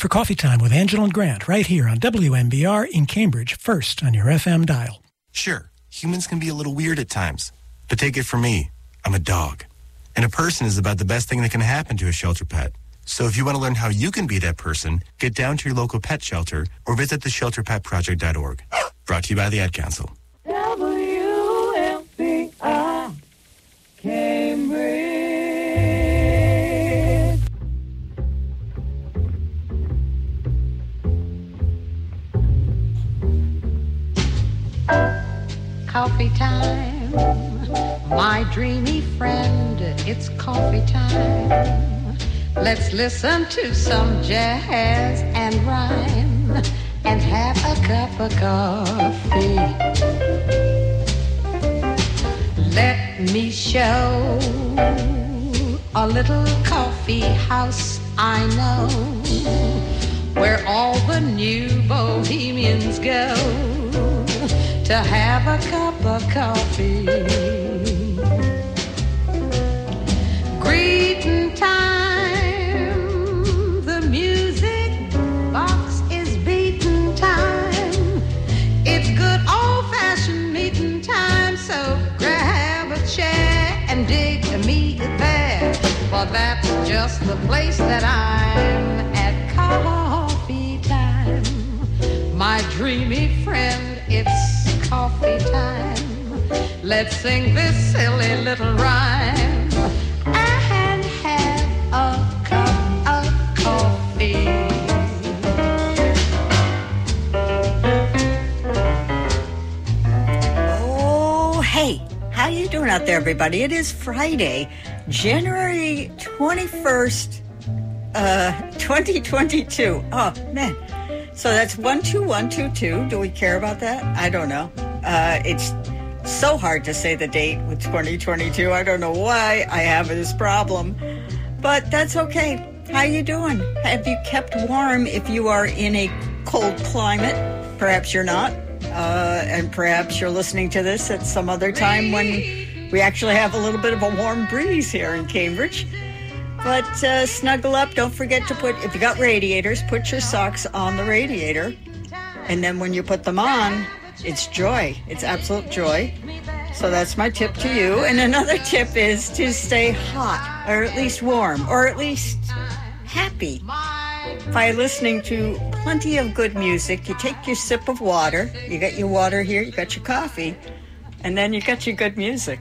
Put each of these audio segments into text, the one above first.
for Coffee Time with Angela and Grant right here on WMBR in Cambridge, first on your FM dial. Sure, humans can be a little weird at times, but take it from me, I'm a dog. And a person is about the best thing that can happen to a shelter pet. So if you want to learn how you can be that person, get down to your local pet shelter or visit theshelterpetproject.org. Brought to you by the Ad Council. To some jazz and rhyme and have a cup of coffee. Let me show a little coffee house I know where all the new bohemians go to have a cup of coffee. For that's just the place that I'm at coffee time. My dreamy friend, it's coffee time. Let's sing this silly little rhyme and have a cup of coffee. Oh, hey, how you doing out there, everybody? It is Friday, January 21st, uh, 2022. Oh, man. So that's 12122. Do we care about that? I don't know. Uh, it's so hard to say the date with 2022. I don't know why I have this problem, but that's okay. How are you doing? Have you kept warm if you are in a cold climate? Perhaps you're not. Uh, and perhaps you're listening to this at some other time when we actually have a little bit of a warm breeze here in Cambridge. But uh, snuggle up. Don't forget to put, if you got radiators, put your socks on the radiator. And then when you put them on, it's joy. It's absolute joy. So that's my tip to you. And another tip is to stay hot, or at least warm, or at least happy by listening to plenty of good music. You take your sip of water. You got your water here, you got your coffee, and then you got your good music.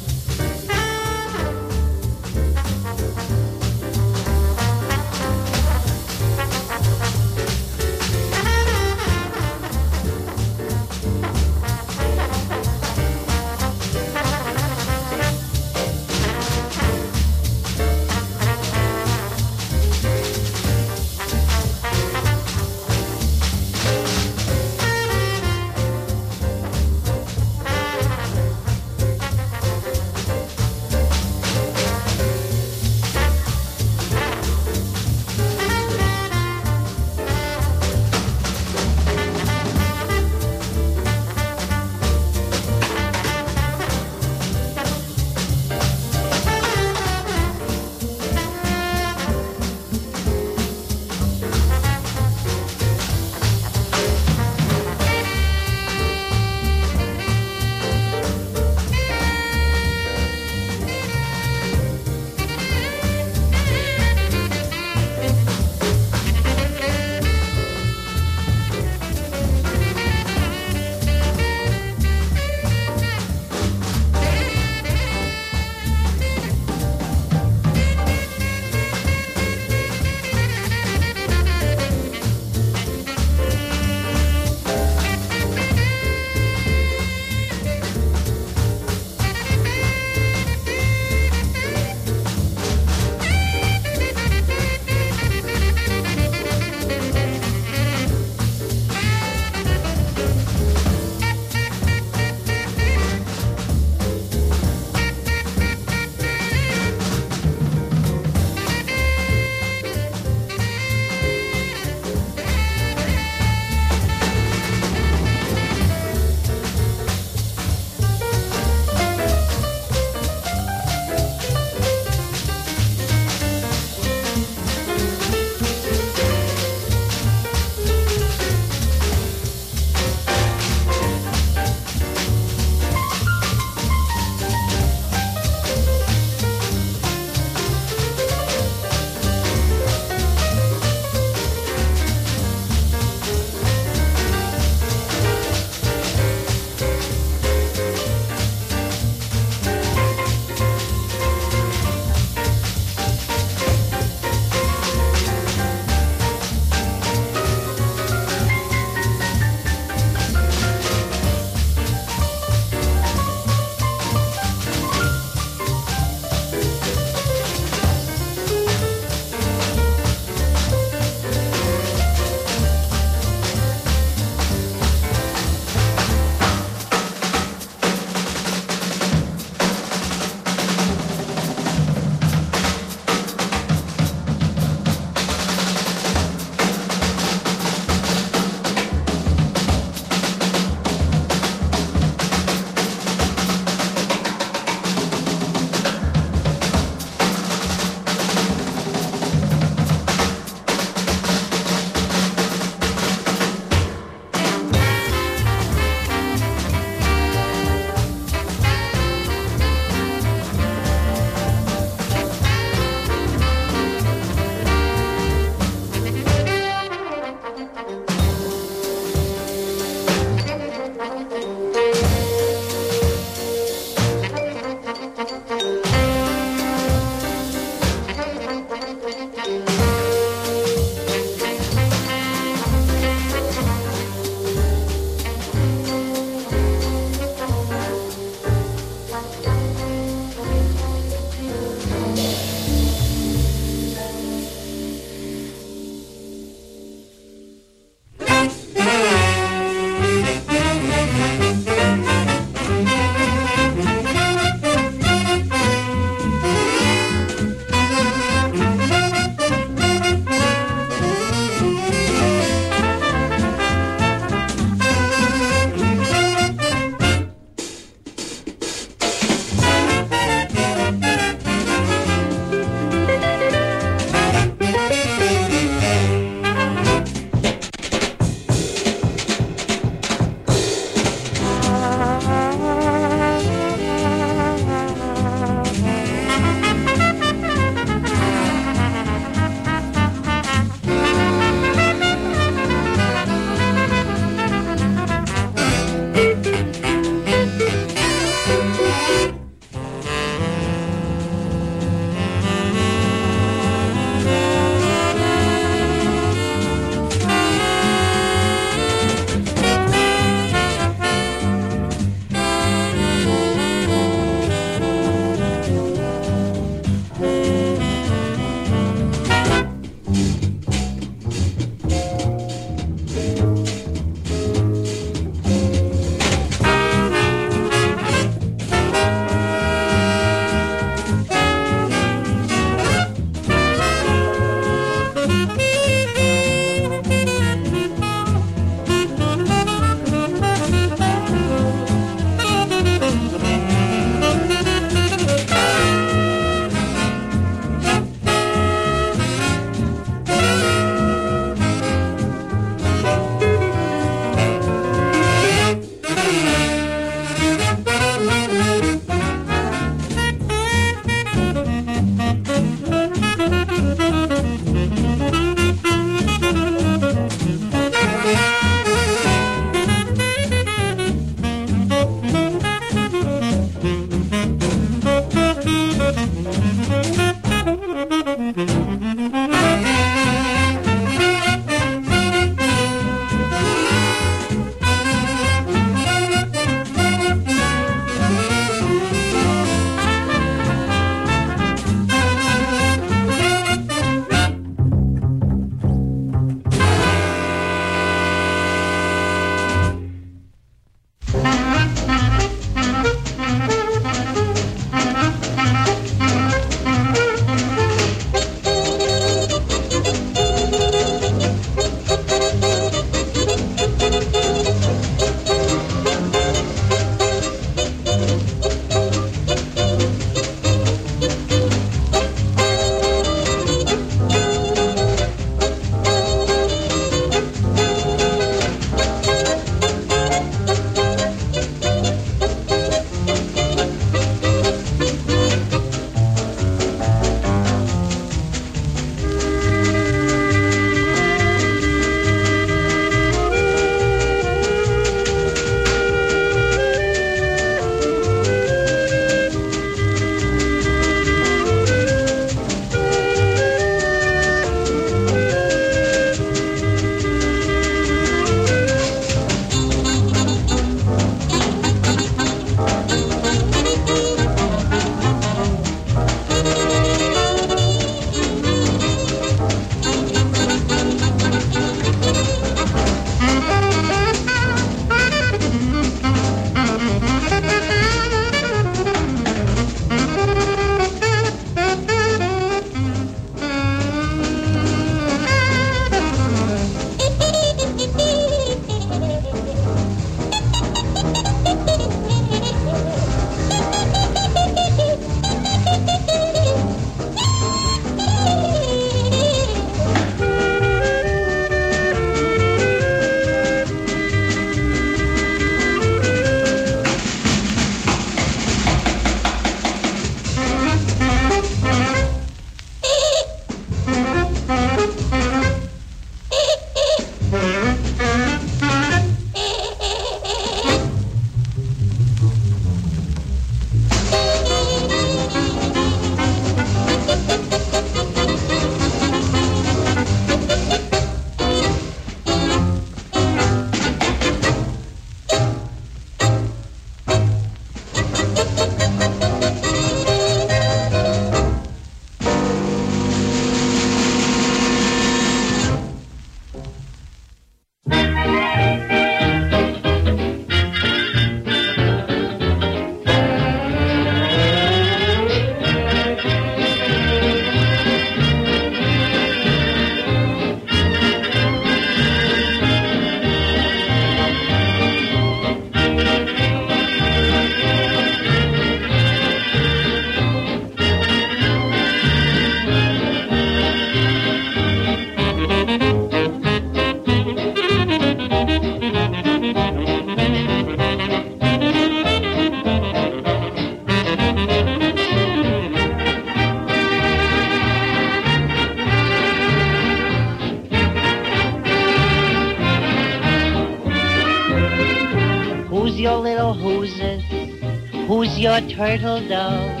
your turtle dove?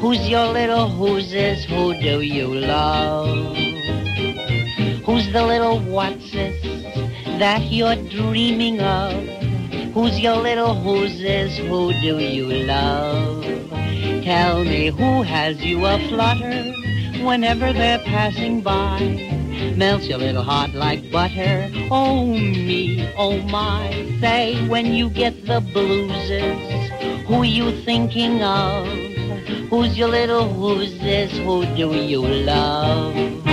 Who's your little who's Who do you love? Who's the little what's that you're dreaming of? Who's your little who's Who do you love? Tell me who has you aflutter whenever they're passing by? Melts your little heart like butter. Oh me, oh my, say when you get the blueses. Who you thinking of? Who's your little who's this? Who do you love?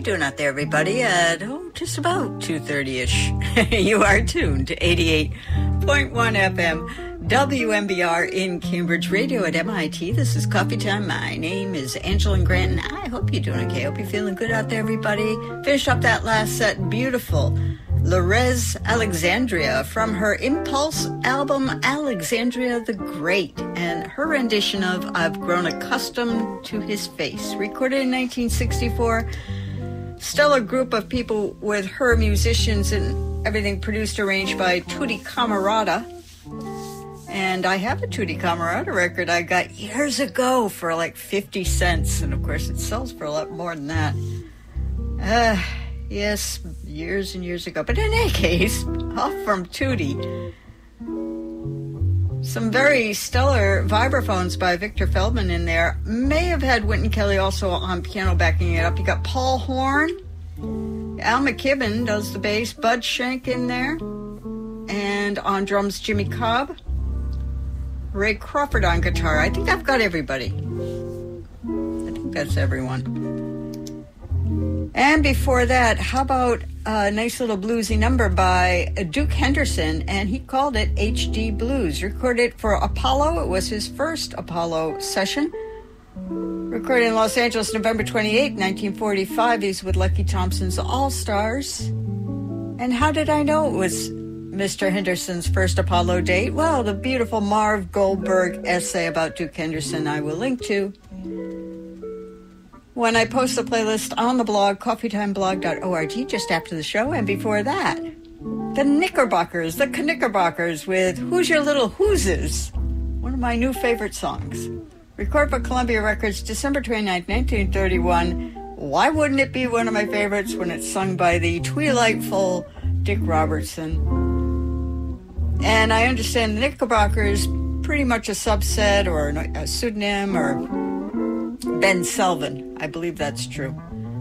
You doing out there, everybody? At oh, just about two thirty ish. you are tuned to eighty eight point one FM. WMBR in Cambridge Radio at MIT. This is Coffee Time. My name is Angela Grant, and I hope you're doing okay. Hope you're feeling good out there, everybody. Finished up that last set. Beautiful. Lorez Alexandria from her Impulse album Alexandria the Great and her rendition of I've Grown Accustomed to His Face, recorded in 1964. Stellar group of people with her musicians and everything produced, arranged by Tutti Camarada. And I have a Tutti Camarada record I got years ago for like 50 cents. And of course, it sells for a lot more than that. Uh, Yes, years and years ago. But in any case, off from Tutti. Some very stellar vibraphones by Victor Feldman in there. May have had Wynton Kelly also on piano backing it up. You got Paul Horn. Al McKibbon does the bass. Bud Shank in there. And on drums, Jimmy Cobb. Ray Crawford on guitar. I think I've got everybody. I think that's everyone. And before that, how about a nice little bluesy number by Duke Henderson, and he called it HD Blues. Recorded for Apollo. It was his first Apollo session. Recorded in Los Angeles, November 28, 1945. He's with Lucky Thompson's All Stars. And how did I know it was Mr. Henderson's first Apollo date? Well, the beautiful Marv Goldberg essay about Duke Henderson I will link to when I post the playlist on the blog, coffeetimeblog.org, just after the show. And before that, the Knickerbockers, the Knickerbockers with Who's Your Little Whooses? One of my new favorite songs. Recorded by Columbia Records, December 29, 1931. Why wouldn't it be one of my favorites when it's sung by the twilightful Dick Robertson? And I understand the Knickerbockers pretty much a subset or a pseudonym or Ben Selvin. I believe that's true.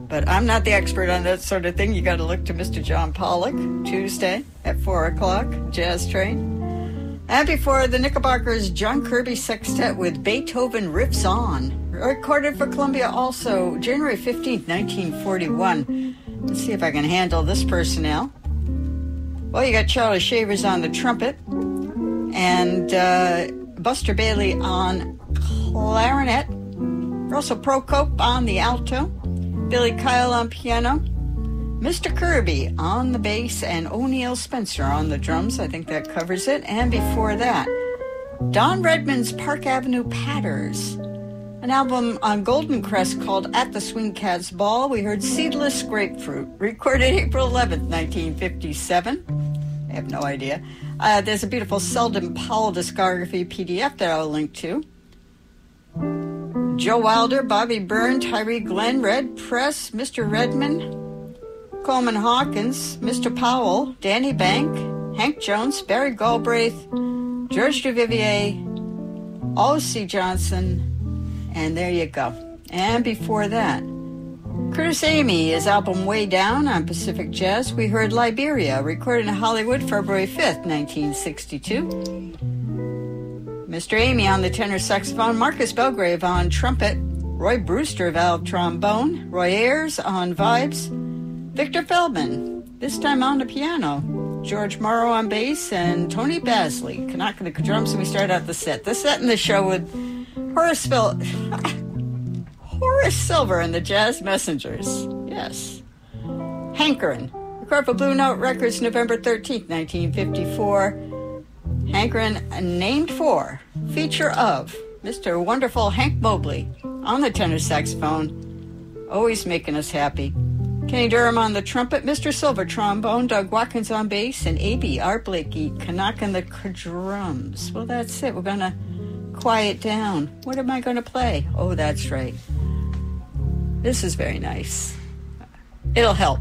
But I'm not the expert on that sort of thing. You got to look to Mr. John Pollock, Tuesday at 4 o'clock, Jazz Train. And before the Knickerbockers, John Kirby Sextet with Beethoven Riffs On. Recorded for Columbia also January 15th, 1941. Let's see if I can handle this personnel. Well, you got Charlie Shavers on the trumpet and uh, Buster Bailey on clarinet Russell Procope on the alto, Billy Kyle on piano, Mr. Kirby on the bass, and O'Neill Spencer on the drums. I think that covers it. And before that, Don Redman's Park Avenue Patters, an album on Golden Crest called At the Swing Cats Ball. We heard Seedless Grapefruit, recorded April 11th, 1957. I have no idea. Uh, there's a beautiful Selden Powell discography PDF that I'll link to. Joe Wilder, Bobby Byrne, Tyree Glenn, Red Press, Mr. Redman, Coleman Hawkins, Mr. Powell, Danny Bank, Hank Jones, Barry Galbraith, George Duvivier, O.C. Johnson, and there you go. And before that, Curtis Amy, his album Way Down on Pacific Jazz, we heard Liberia, recorded in Hollywood February 5th, 1962. Mr. Amy on the tenor saxophone, Marcus Belgrave on trumpet, Roy Brewster valve trombone, Roy Ayers on vibes, Victor Feldman, this time on the piano, George Morrow on bass, and Tony Bazley, Kanaka the drums, and we start out the set. The set in the show with Horace, Phil- Horace Silver and the Jazz Messengers. Yes. Hankerin, Recorded for Blue Note Records November 13th, 1954. Hankerin named for, feature of, Mr. Wonderful Hank Mobley on the tenor saxophone, always making us happy. Kenny Dorham on the trumpet, Mr. Silver trombone, Doug Watkins on bass, and A.B. R. Blakey, Canuck and the drums. Well, that's it. We're going to quiet down. What am I going to play? Oh, that's right. This is very nice. It'll help.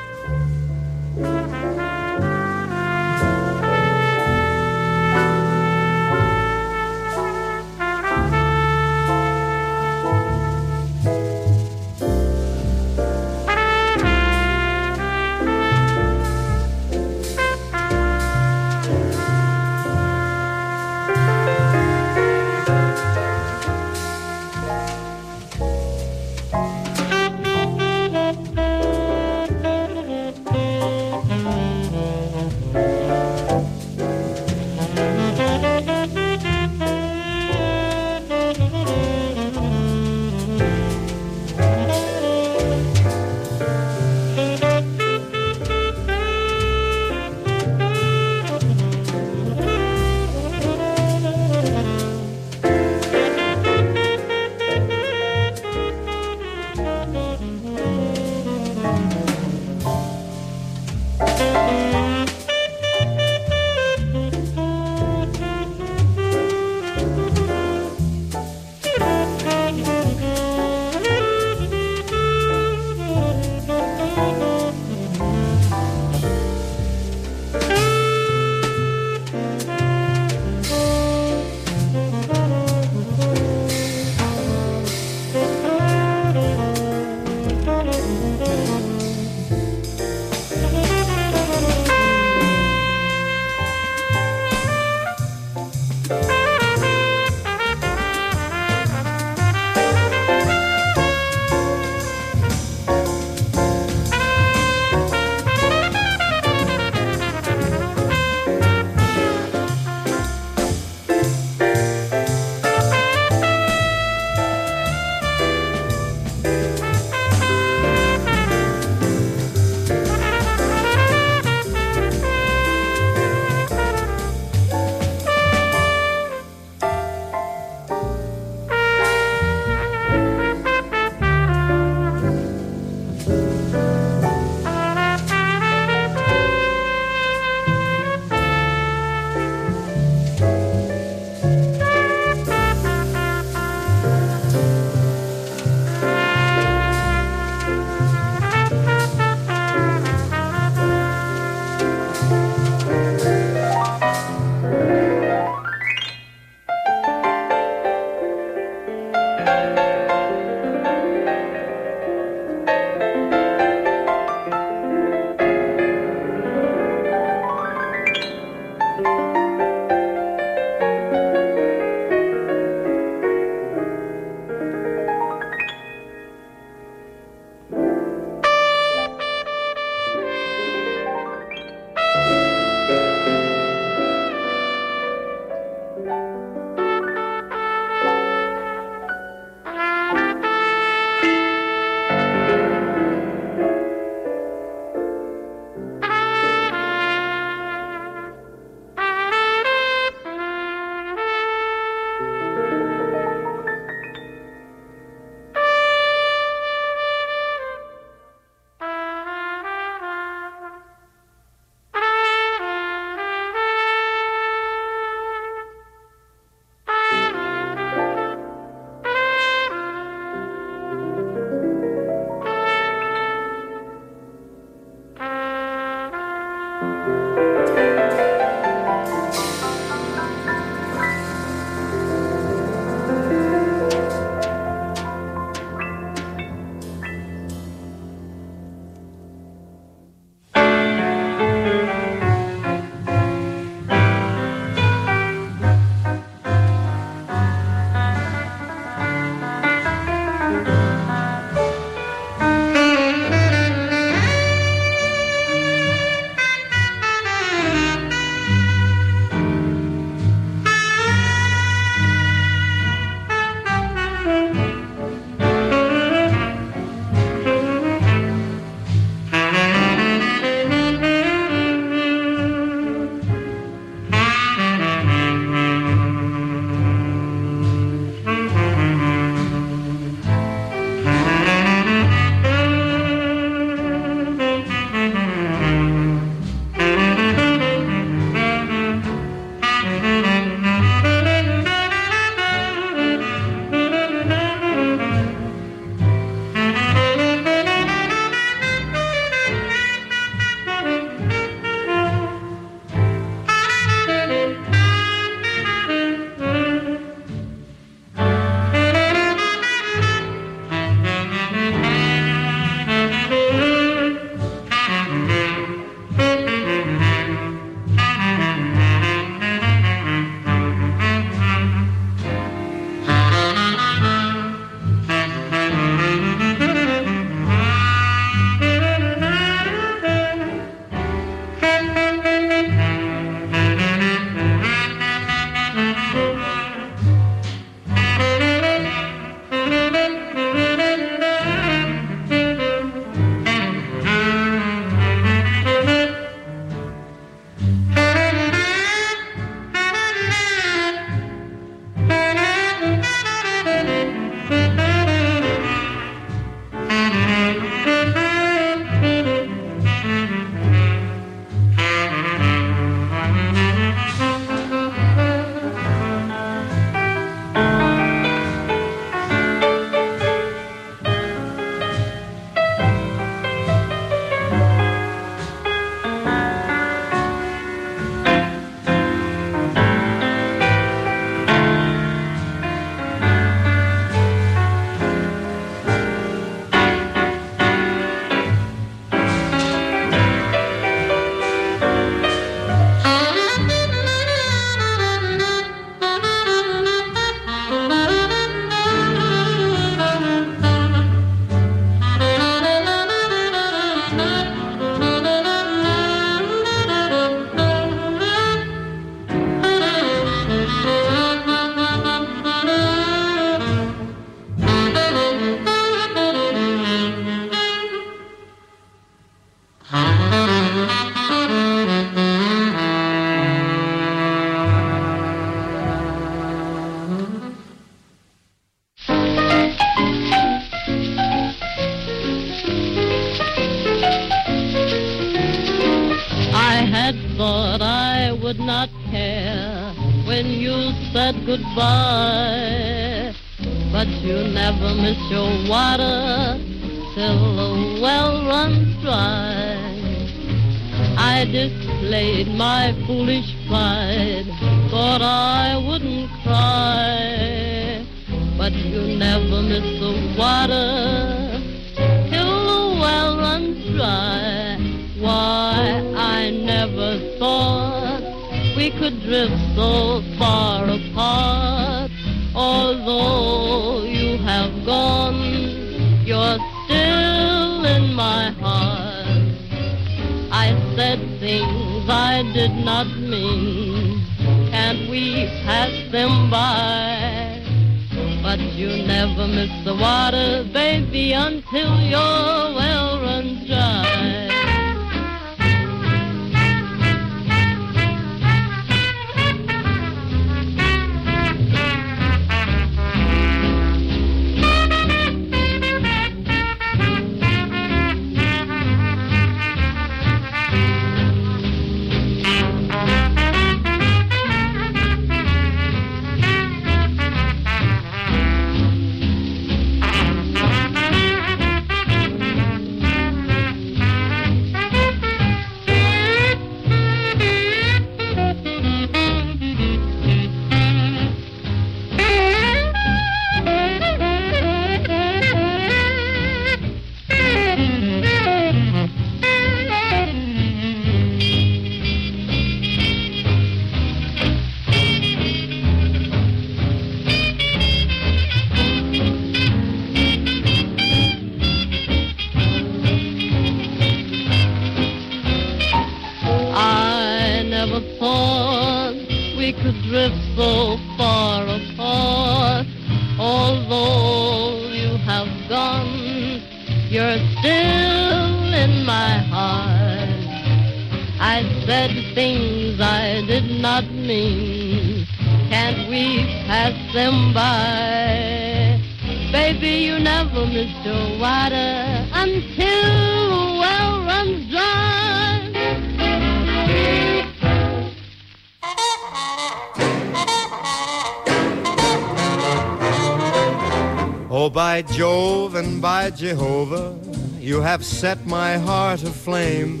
Jehovah, you have set my heart aflame.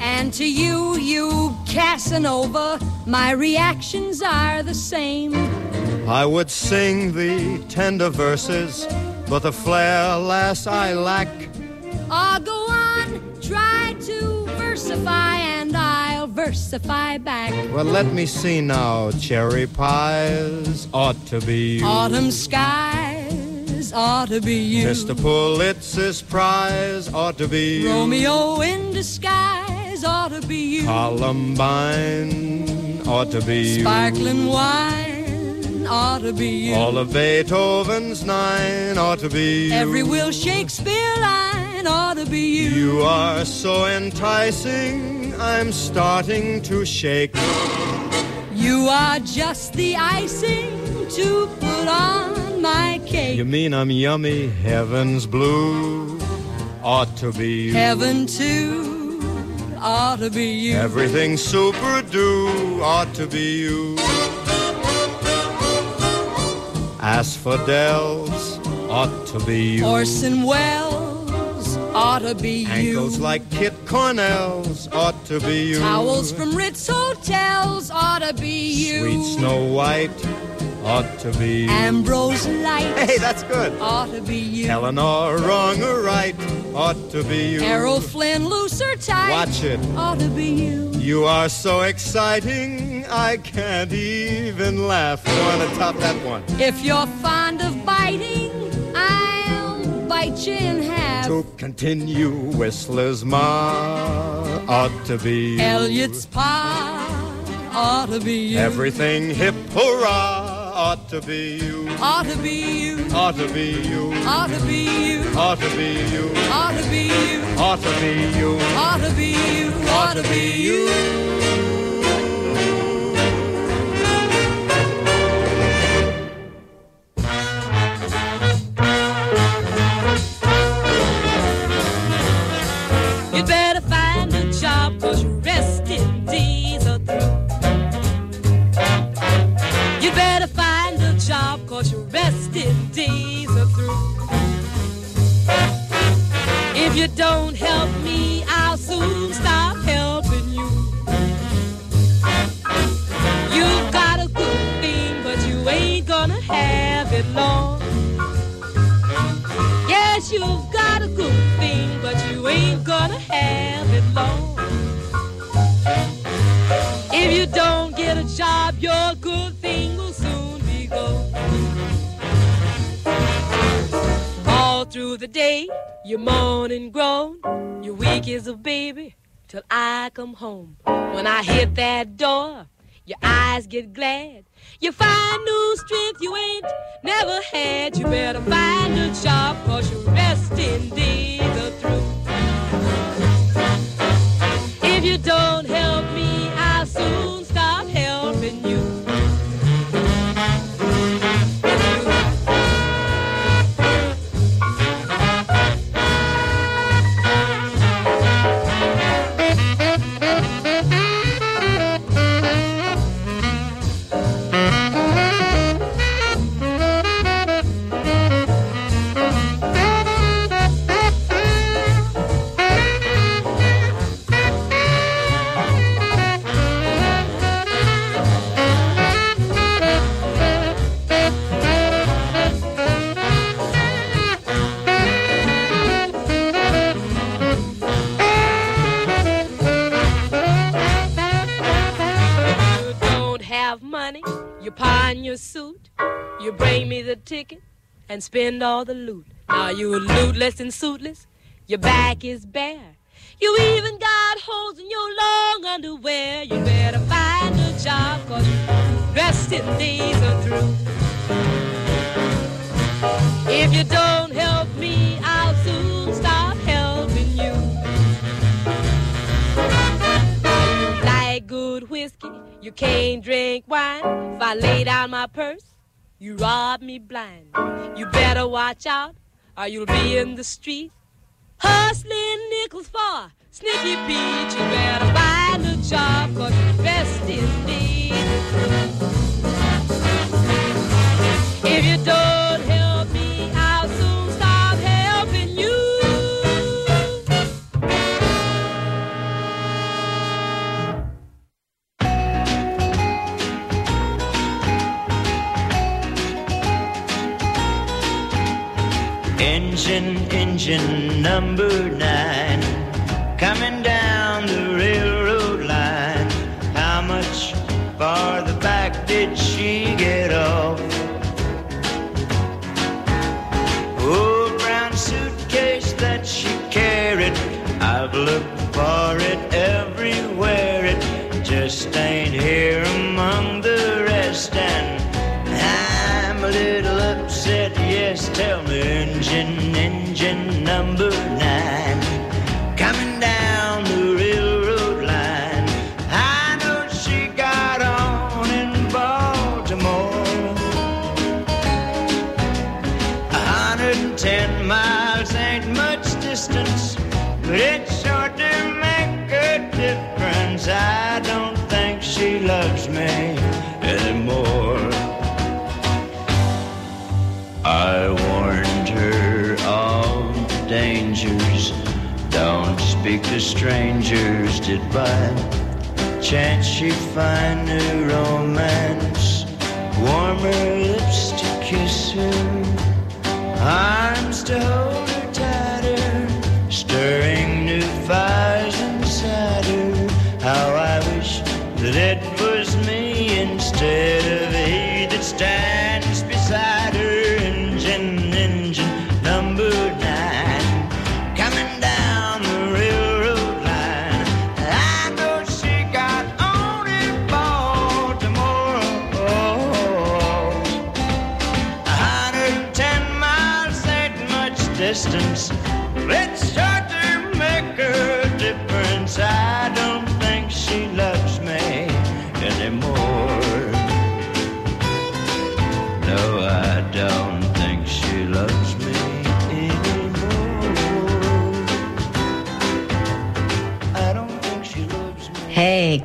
And to you, you Casanova, my reactions are the same. I would sing thee tender verses, but the flair, lass, I lack. Ah, go on, try to versify, and I'll versify back. Well, let me see now. Cherry pies ought to be. Autumn skies ought to be you. Mr. Pulitzer's prize ought to be you. Romeo in disguise ought to be you. Columbine ought to be you. Sparkling wine ought to be you. All of Beethoven's nine ought to be you. Every Will Shakespeare line ought to be you. You are so enticing, I'm starting to shake. You are just the icing to put on my cake. You mean I'm yummy, heaven's blue ought to be you. Heaven too ought to be you. Everything super do ought to be you. Asphodels ought to be you. Orson Welles ought to be Ankles you. like Kit Cornell's ought to be you. Towels from Ritz hotels ought to be you. Sweet Snow White ought to be. Ambrose Light Hey, that's good. ought to be you. Eleanor wrong or right ought to be you. Errol Flynn loose or tight Watch it. ought to be you. You are so exciting, I can't even laugh. You want to top that one? If you're fond of biting, I'll bite you in half. To continue, Whistler's Ma ought to be you. Elliot's Pa ought to be you. Everything hip hurrah ought to be you. ought to be you. Ought to be you. Ought to be you. Ought to be you. Ought to be you. Ought to be you. Ought to be you. Ought to be you. wasted days are through. If you don't help me, I'll soon stop helping you. You've got a good thing, but you ain't gonna have it long. Yes, you've you moan and groan. You're weak as a baby till I come home. When I hit that door, your eyes get glad. You find new strength you ain't never had. You better find a job, cause your resting days are through. If you don't help me, I'll soon your suit, you bring me the ticket and spend all the loot. Now you're lootless and suitless, your back is bare. You even got holes in your long underwear. You better find a job, cause your resting days are through. If you don't help me, good whiskey, you can't drink wine. If I lay down my purse, you rob me blind. You better watch out, or you'll be in the street. Hustling nickels for Snicky Pete. You better find a job, cause you're best indeed. If you don't Engine, engine number nine, coming down the railroad line. How much farther back did she get off? Old brown suitcase that she carried, I've looked for it everywhere. It just ain't here among the rest, and I'm a little upset. Yes, tell me, engine, engine number nine, Speak to strangers. Did by chance she'd find new romance? Warmer lips to kiss her, arms to hold her tighter, stirring new fires inside her. How I wish that it was me instead of he that stands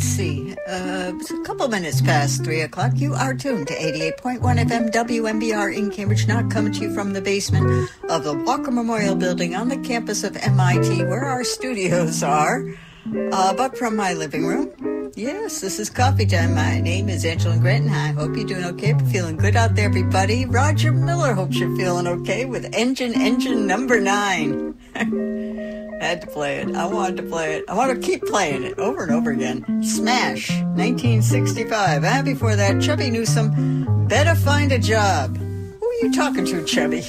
let's see, uh, it's a couple minutes past three o'clock. You are tuned to eighty-eight point one FM WMBR in Cambridge, not coming to you from the basement of the Walker Memorial Building on the campus of MIT, where our studios are, uh, but from my living room. Yes, this is coffee time. My name is Angela Grant, and I hope you're doing okay. Feeling good out there, everybody. Roger Miller hopes you're feeling okay with Engine Engine Number Nine. Had to play it. I wanted to play it. I want to keep playing it over and over again. Smash, 1965. And before that, Chubby Newsom, Better Find a Job. Who are you talking to, Chubby?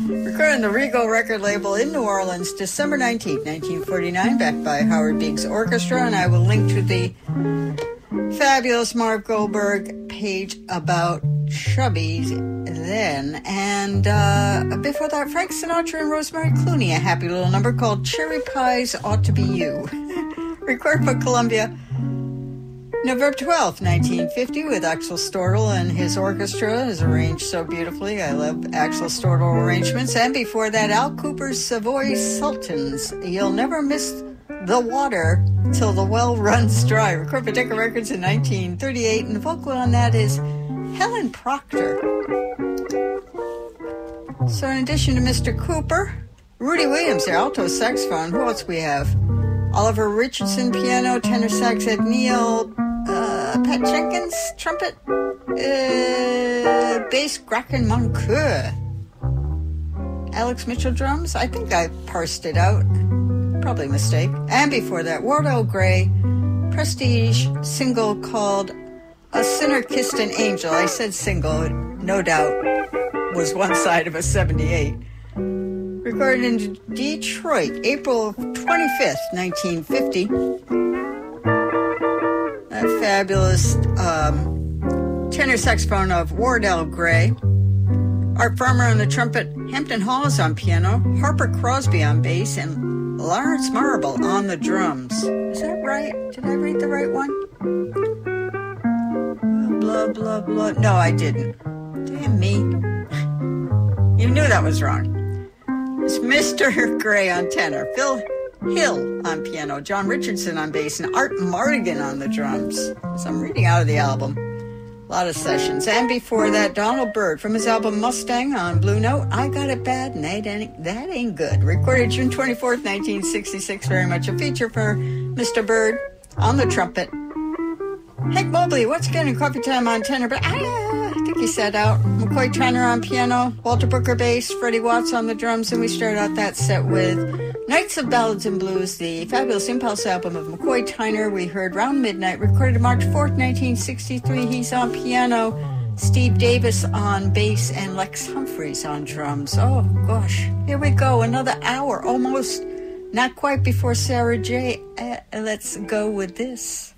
Recording the Regal record label in New Orleans, December 19, 1949, backed by Howard Biggs Orchestra. And I will link to the fabulous Mark Goldberg page about Chubby then. And uh, before that, Frank Sinatra and Rosemary Clooney, a happy little number called Cherry Pies Ought to Be You. Recorded for Columbia November 12th, 1950, with Axel Stordahl and his orchestra is arranged so beautifully. I love Axel Stordahl arrangements. And before that, Al Cooper's Savoy Sultans. You'll never miss the water till the well runs dry. Recorded Decca Records in 1938, and the vocal on that is Helen Proctor. So, in addition to Mr. Cooper, Rudy Williams, the alto saxophone. Who else we have? Oliver Richardson, piano, tenor sax, Ed Neal, uh, Pat Jenkins, trumpet, uh, bass, Grachan Moncur. Alex Mitchell drums. I think I parsed it out. Probably a mistake. And before that, Wardell Gray, prestige single called A Sinner Kissed an Angel. I said single, no doubt, was one side of a 78. Recorded in Detroit, April 25th, 1950. That fabulous um, tenor saxophone of Wardell Gray. Art Farmer on the trumpet, Hampton Hawes on piano, Harper Crosby on bass, and Lawrence Marable on the drums. Is that right? Did I read the right one? Blah, blah, blah. No, I didn't. Damn me. You knew that was wrong. It's Mr. Gray on tenor, Phil Hill on piano, John Richardson on bass, and Art Mardigan on the drums. So I'm reading out of the album. A lot of sessions. And before that, Donald Byrd from his album Mustang on Blue Note, I Got It Bad, and that ain't, that ain't good. Recorded June 24th, 1966. Very much a feature for Mr. Byrd on the trumpet. Hank Mobley, what's in Coffee Time on tenor, but ah, I think he sat out. McCoy Tyner on piano, Walter Booker bass, Freddie Waits on the drums, and we started out that set with Nights of Ballads and Blues, the fabulous Impulse album of McCoy Tyner. We heard Round Midnight, recorded March 4th, 1963. He's on piano, Steve Davis on bass, and Lex Humphries on drums. Oh, gosh. Here we go, another hour, almost not quite before Sarah J. Uh, let's go with this.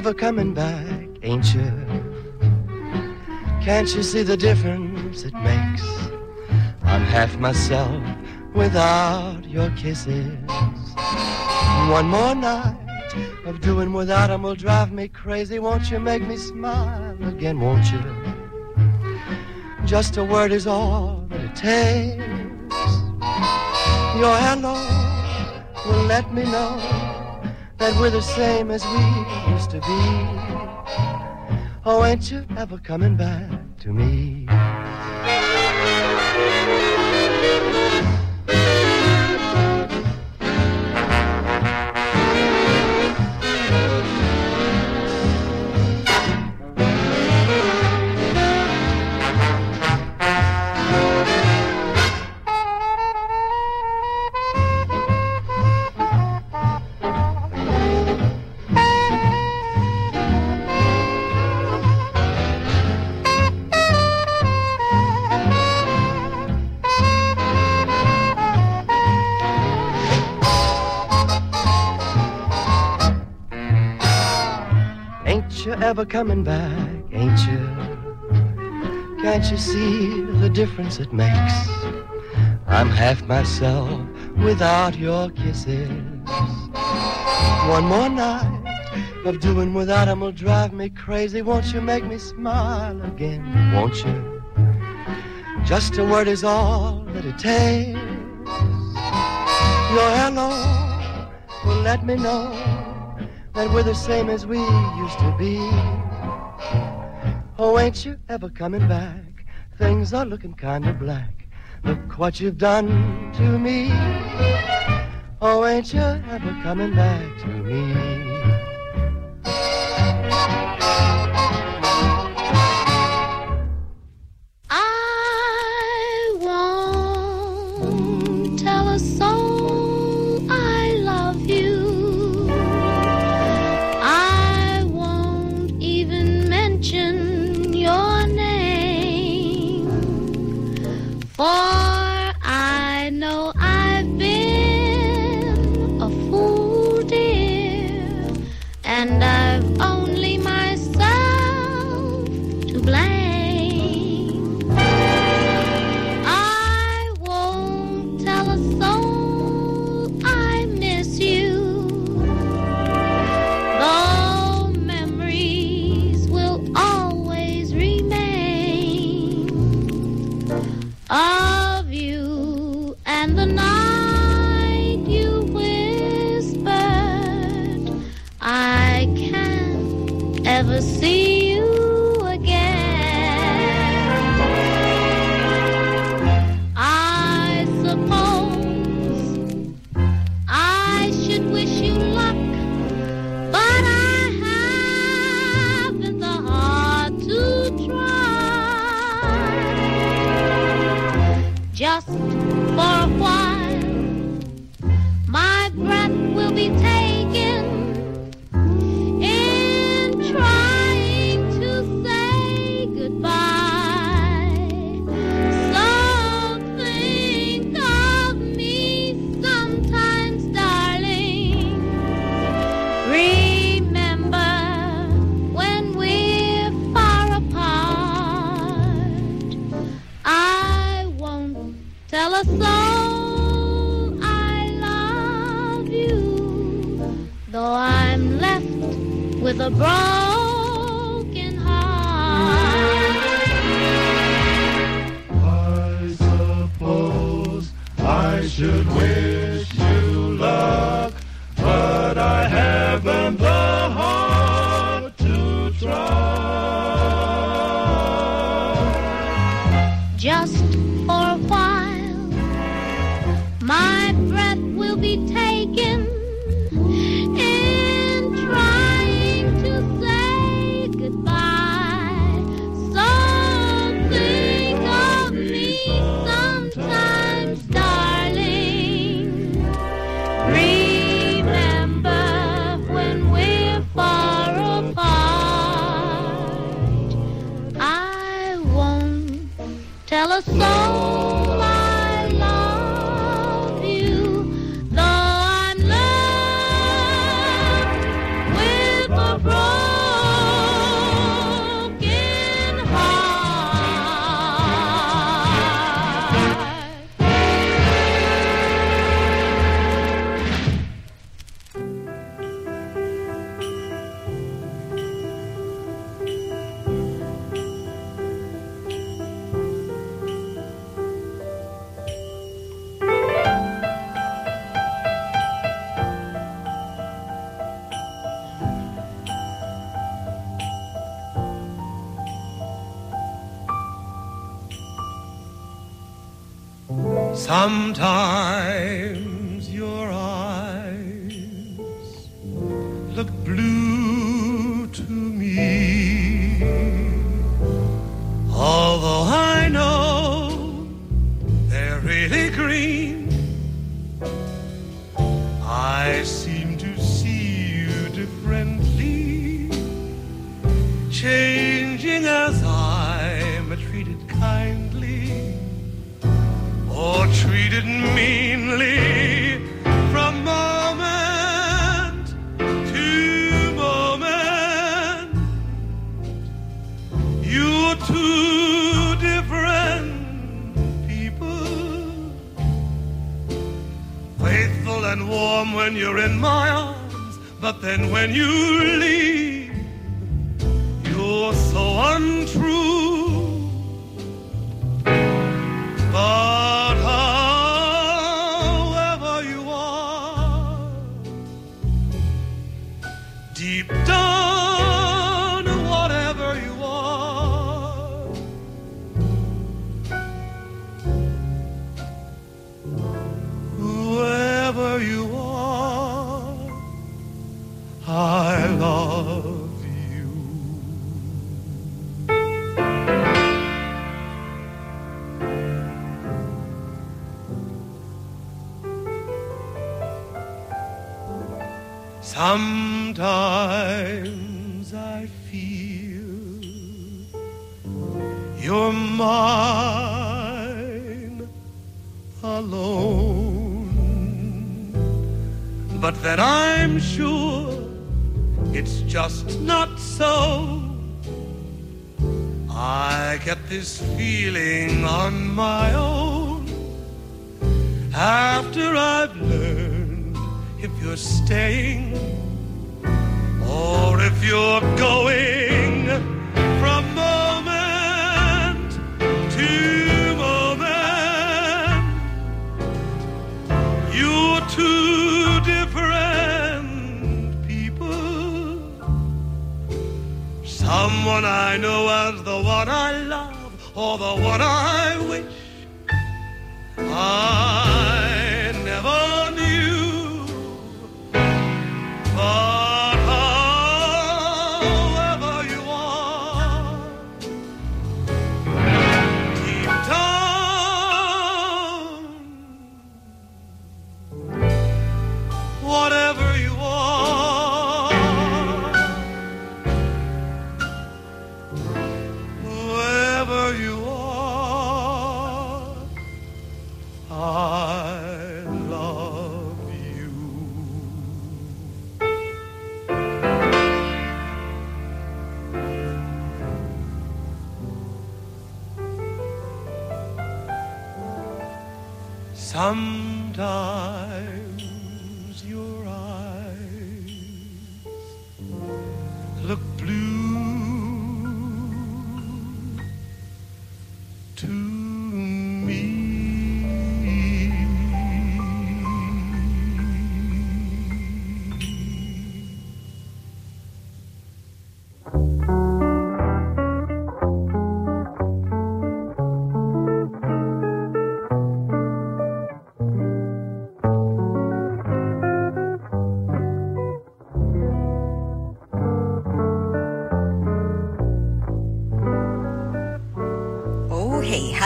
Ain't you ever coming back? Ain't you? Can't you see the difference it makes? I'm half myself without your kisses. One more night of doing without 'em will drive me crazy. Won't you make me smile again, won't you? Just a word is all that it takes. Your hello will let me know that we're the same as we used to be. Oh, ain't you ever coming back to me? You coming back, ain't you? Can't you see the difference it makes? I'm half myself without your kisses. One more night of doing without without 'em will drive me crazy. Won't you make me smile again, won't you? Just a word is all that it takes. Your hello will let me know that we're the same as we used to be. Oh, ain't you ever coming back? Things are looking kind of black. Look what you've done to me. Oh, ain't you ever coming back to me? Sometimes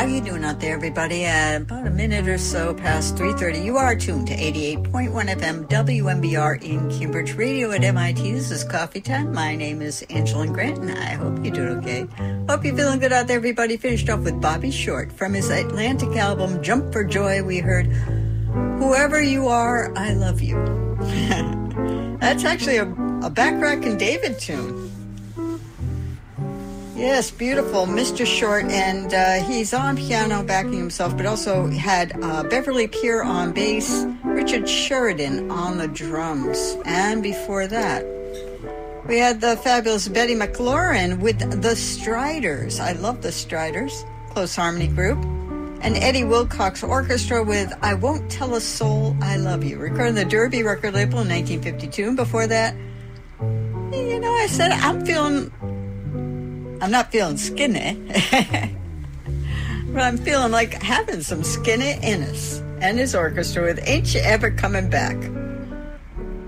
how you doing out there, everybody? Uh, about a minute or so past 3.30, you are tuned to 88.1 FM WMBR in Cambridge Radio at MIT. This is Coffee Time. My name is Angela Grant, and I hope you're doing okay. Hope you're feeling good out there, everybody. Finished off with Bobby Short. From his Atlantic album, Jump for Joy, we heard, Whoever You Are, I Love You. That's actually a, a Bacharach and David tune. Yes, beautiful, Mr. Short, and uh, he's on piano backing himself, but also had uh, Beverly Peer on bass, Richard Sheridan on the drums, and before that, we had the fabulous Betty McLaurin with the Striders. I love the Striders, close harmony group, and Eddie Wilcox Orchestra with "I Won't Tell a Soul I Love You," recorded the Derby record label in 1952. And before that, you know, I said I'm feeling I'm not feeling skinny. But I'm feeling like having some Skinnay Ennis and his orchestra with Ain't You Ever Coming Back.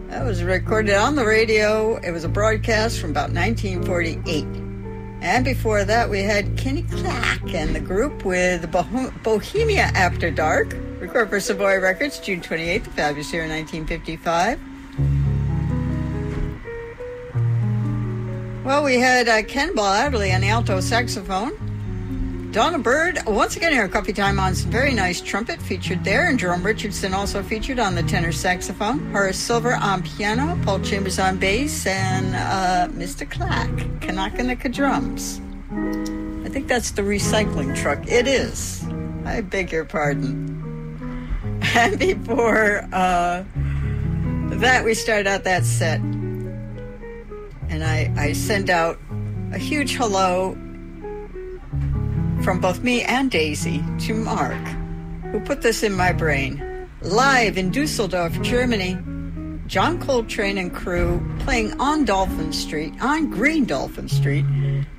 That was recorded on the radio. It was a broadcast from about 1948. And before that, we had Kenny Clarke and the group with Bohemia After Dark, recorded for Savoy Records, June 28th, the fabulous year 1955. Well, we had uh, Cannonball Adderley on alto saxophone. Donald Byrd, once again here at Coffee Time on some very nice trumpet featured there, and Jerome Richardson also featured on the tenor saxophone. Horace Silver on piano, Paul Chambers on bass, and uh, Mr. Clarke, Kanakanika drums. I think that's the recycling truck. It is. I beg your pardon. And before uh, that, we started out that set. And I, I send out a huge hello from both me and Daisy to Mark, who put this in my brain. Live in Dusseldorf, Germany, John Coltrane and crew playing on Dolphin Street, on Green Dolphin Street.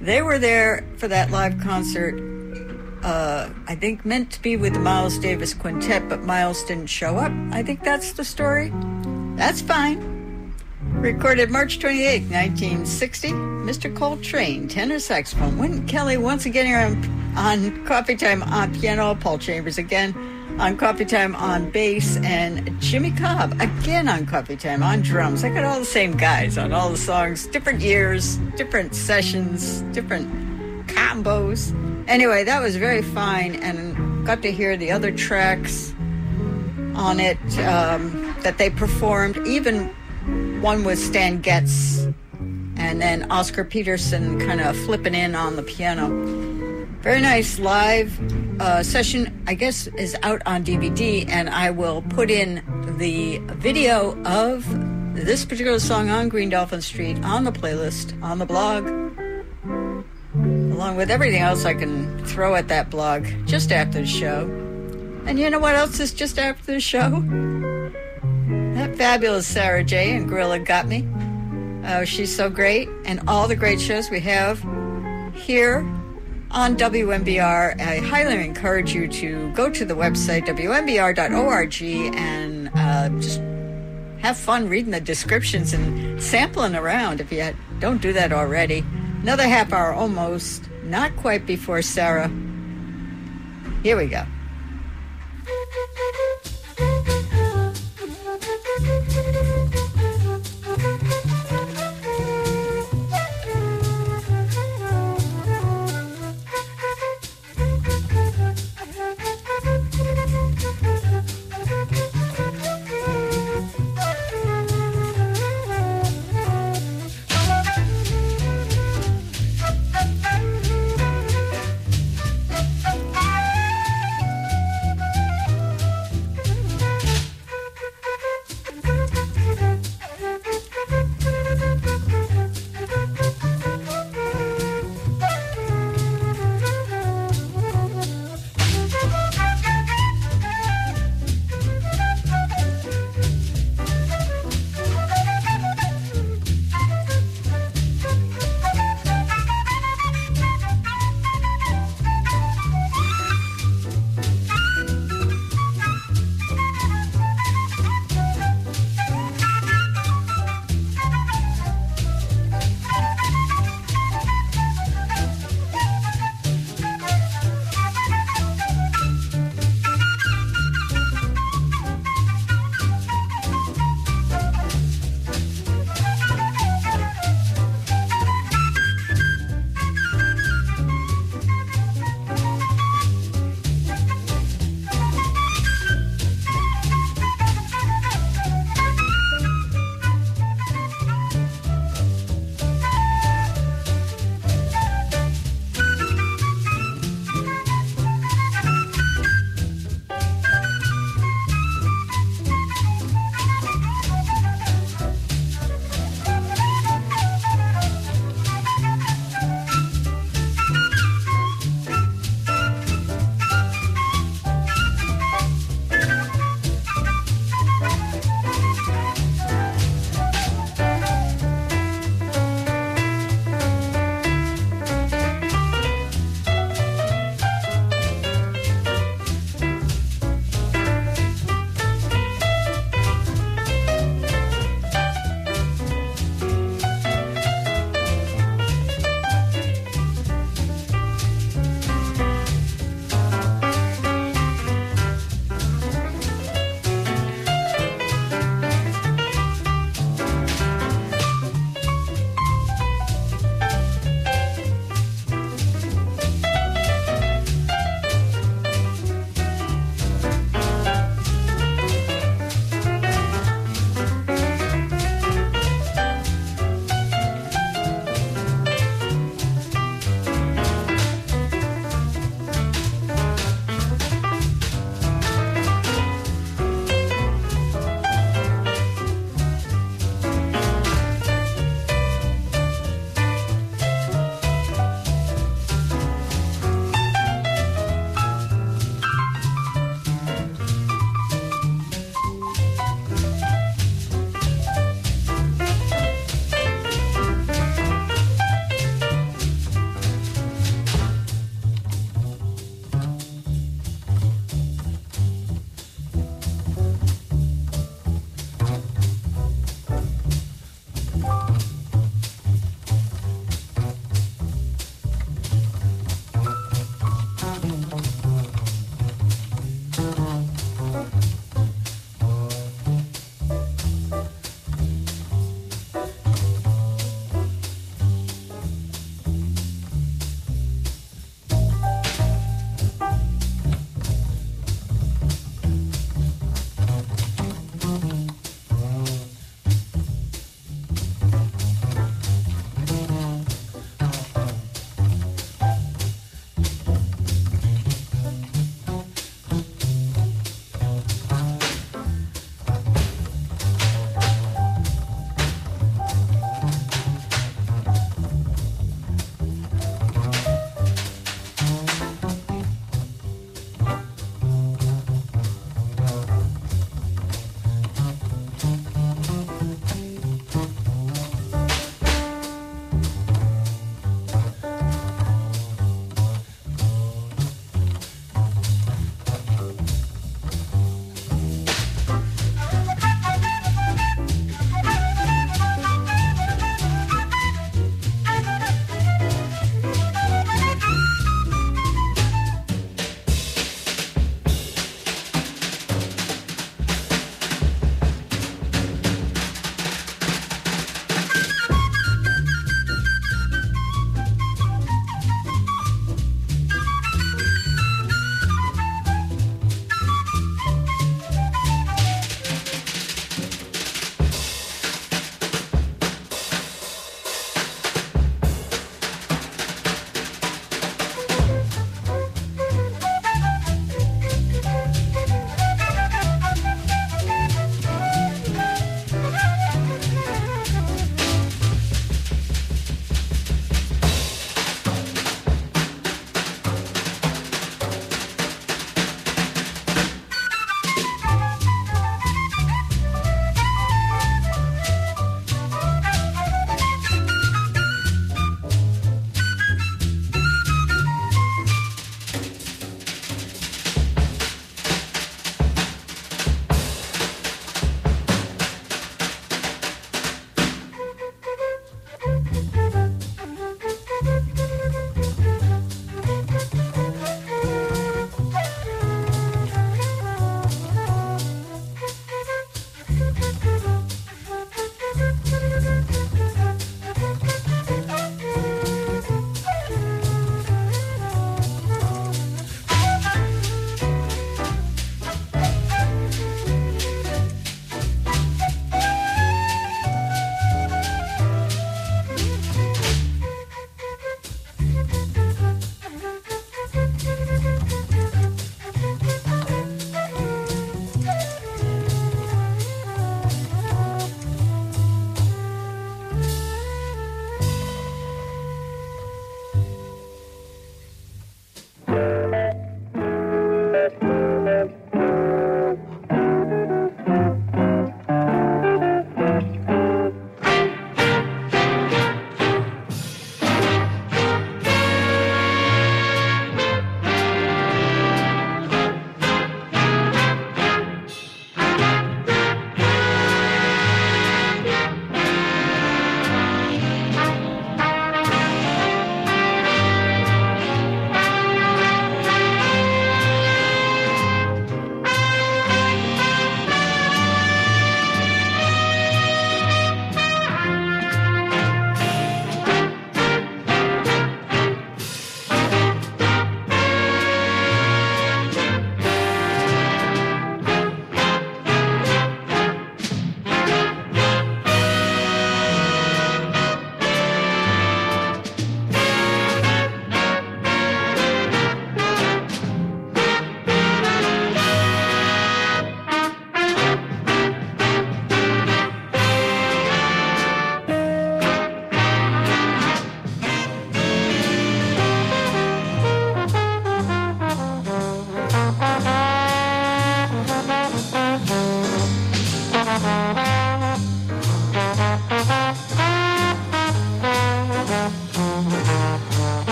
They were there for that live concert, uh, I think meant to be with the Miles Davis Quintet, but Miles didn't show up. I think that's the story. That's fine. Recorded March 28, 1960. Mr. Coltrane, tenor saxophone. Wynton Kelly once again here on, on Coffee Time on piano. Paul Chambers again on Coffee Time on bass. And Jimmy Cobb again on Coffee Time on drums. I got all the same guys on all the songs. Different years, different sessions, different combos. Anyway, that was very fine and got to hear the other tracks on it um, that they performed. Even one with Stan Getz and then Oscar Peterson kind of flipping in on the piano. Very nice live uh, session, I guess, is out on DVD, and I will put in the video of this particular song on Green Dolphin Street on the playlist, on the blog, along with everything else I can throw at that blog just after the show. And you know what else is just after the show? That fabulous Sarah J. and Gorilla Got Me. Oh, she's so great. And all the great shows we have here on WMBR. I highly encourage you to go to the website, WMBR.org, and uh, just have fun reading the descriptions and sampling around if you don't do that already. Another half hour almost, not quite before Sarah. Here we go.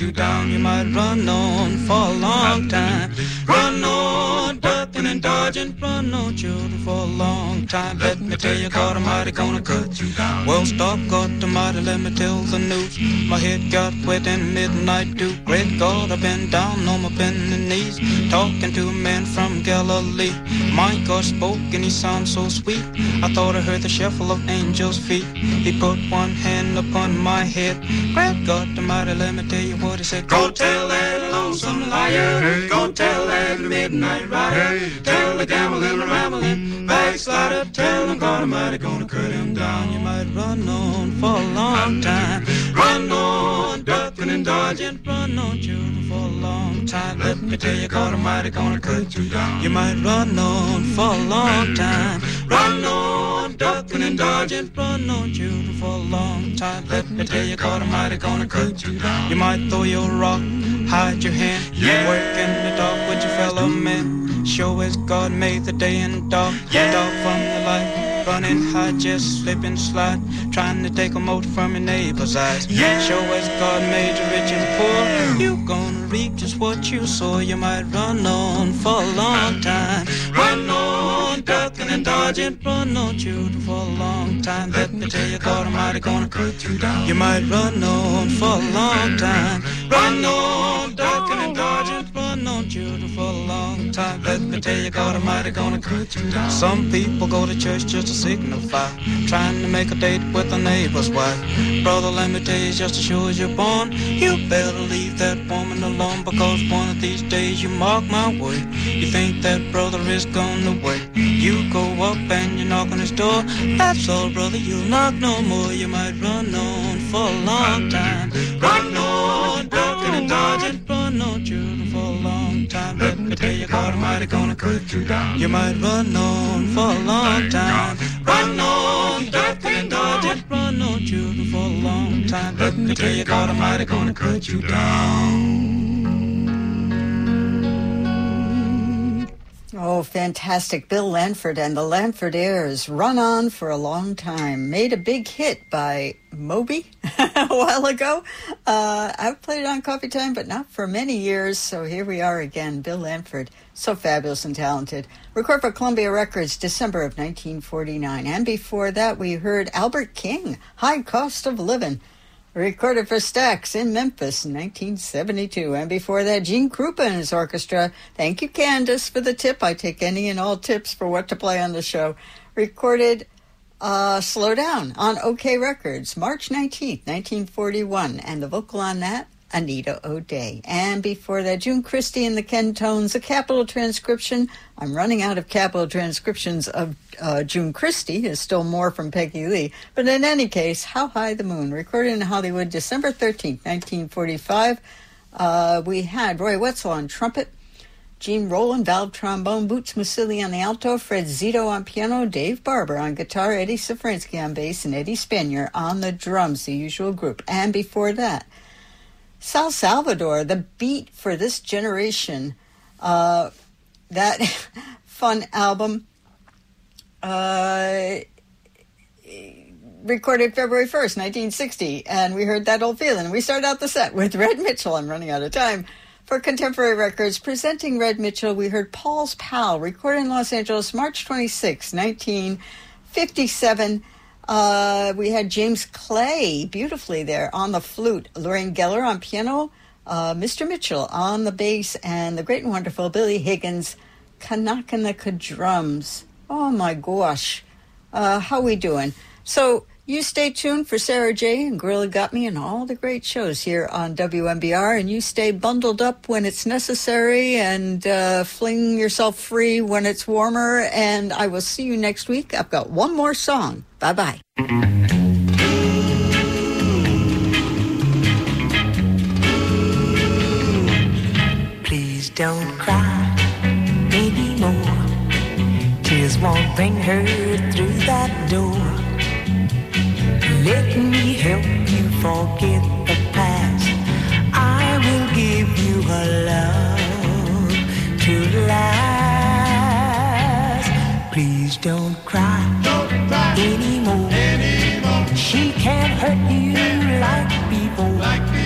You down. You might run on for a long time. Run on, ducking and dodging. Run on, children, for a long time. Let me tell you, God Almighty gonna cut you down. Well, stop, God Almighty, let me tell the news. My head got wet in midnight dew. Great God, I've been down on my bending knees, talking to a man from Galilee. My God spoke and he sounded so sweet. I thought I heard the shuffle of angels' feet. He put one hand upon my head. Great God Almighty, let me tell you what he said. Go tell that lonesome liar. Go tell that midnight rider. Tell the gambling, rambling, backslider. Tell him God Almighty gonna cut him down. You might run on for a long time. Run on, ducking and dodging. Run on, children, for a long time. Let me tell you, God Almighty gonna cut you down. You might run on for a long time. Dodging. Run on, children, for a long time. Let me tell you, God Almighty gonna cut you down. You might throw your rock, hide your hand. Yeah. Work in the dark with your fellow men. Sure as God made the day and dark. Yeah. Dark from the light. Running high, just slip and slide. Trying to take a mote from your neighbor's eyes. Yeah. Show as God made the rich and poor. You gonna reap just what you sow. You might run on for a long time. Run on, ducking and dodging. Run on, children, for a long time. Let me tell you, God Almighty gonna cut you down. You might run on for a long time. Run on, ducking and dodging. Run on, children, for a long time. Let me tell you, God Almighty gonna cut you down. Some people go to church just to signify, trying to make a date with a neighbor's wife. Brother, let me tell you, just as sure as you're born, you better leave that woman alone because one of these days you mark my word. You think that brother is gonna wait. You go up and you knock on his door. That's all, brother, you'll knock no more. You might run on for a long time. Run on, ducking and dodging. Run on, children, for a long time. Let me tell you, God Almighty gonna cut you down. You might run on for a long time. Run on, ducking and dodging. Run on, children, for a long time. Let me tell you, God Almighty gonna cut you down. Oh, fantastic. Bill Landford and the Landfordaires. Run on for a long time. Made a big hit by Moby a while ago. Uh, I've played it on Coffee Time, but not for many years. So here we are again. Bill Landford, so fabulous and talented. Recorded for Columbia Records, December of 1949. And before that, we heard Albert King, High Cost of Living. Recorded for Stax in Memphis in 1972. And before that, Gene Krupa and his orchestra. Thank you, Candace, for the tip. I take any and all tips for what to play on the show. Recorded uh, Slow Down on Okeh Records, March 19th, 1941. And the vocal on that, Anita O'Day. And before that, June Christy and the Kentones, a Capitol transcription. I'm running out of Capitol transcriptions of uh, June Christy. There's still more from Peggy Lee. But in any case, How High the Moon, recorded in Hollywood December 13th, 1945. Uh, we had Roy Wetzel on trumpet, Gene Roland, valve trombone, Boots Mussulli on the alto, Fred Zito on piano, Dave Barber on guitar, Eddie Safranski on bass, and Eddie Spanier on the drums, the usual group. And before that, Sal Salvador, the beat for this generation, uh, that fun album, uh, recorded February 1st, 1960, and we heard that old feeling. We started out the set with Red Mitchell. I'm running out of time. For Contemporary Records, presenting Red Mitchell, we heard Paul's Pal, recorded in Los Angeles, March 26, 1957. Uh, we had James Clay beautifully there on the flute, Lorraine Geller on piano, uh, Mr. Mitchell on the bass, and the great and wonderful Billy Higgins, Kanakanaka drums. Oh my gosh, uh, how we doing? So you stay tuned for Sarah J and Gorilla Got Me and all the great shows here on WMBR, and you stay bundled up when it's necessary and uh, fling yourself free when it's warmer. And I will see you next week. I've got one more song. Bye bye. Please don't cry anymore. Tears won't bring her through that door. Let me help you forget the past. I will give you a love to last. Please don't cry, anymore. She can't hurt you like before.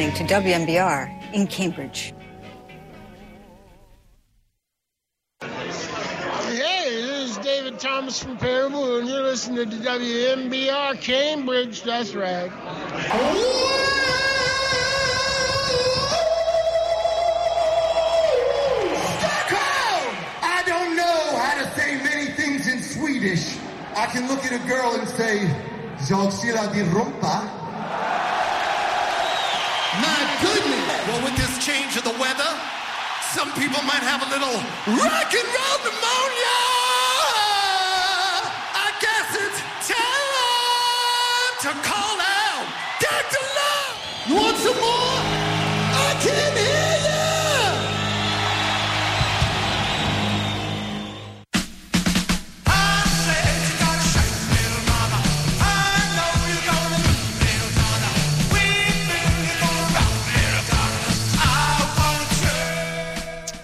Listening to WMBR in Cambridge. Hey, this is David Thomas from Pere Ubu, and you're listening to WMBR Cambridge. That's right. Stockholm! I don't know how to say many things in Swedish. I can look at a girl and say, Jag gillar din change of the weather, some people might have a little rock and roll pneumonia.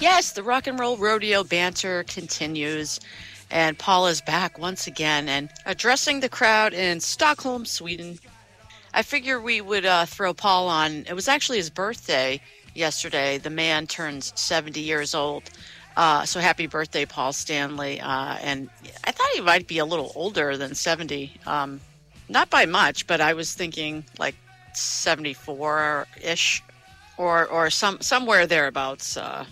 Yes, the rock and roll rodeo banter continues, and Paul is back once again and addressing the crowd in Stockholm, Sweden. I figure we would uh, throw Paul on. It was actually his birthday yesterday. The man turns 70 years old. Uh, so happy birthday, Paul Stanley. Uh, and I thought he might be a little older than 70. Um, not by much, but I was thinking like 74 ish or, or some, somewhere thereabouts. Uh,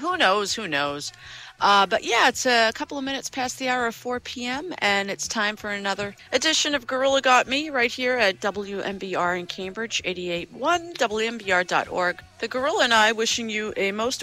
who knows? Who knows? Uh, but yeah, it's a couple of minutes past the hour of 4 p.m., and it's time for another edition of Gorilla Got Me right here at WMBR in Cambridge, 88.1, WMBR.org. The Gorilla and I wishing you a most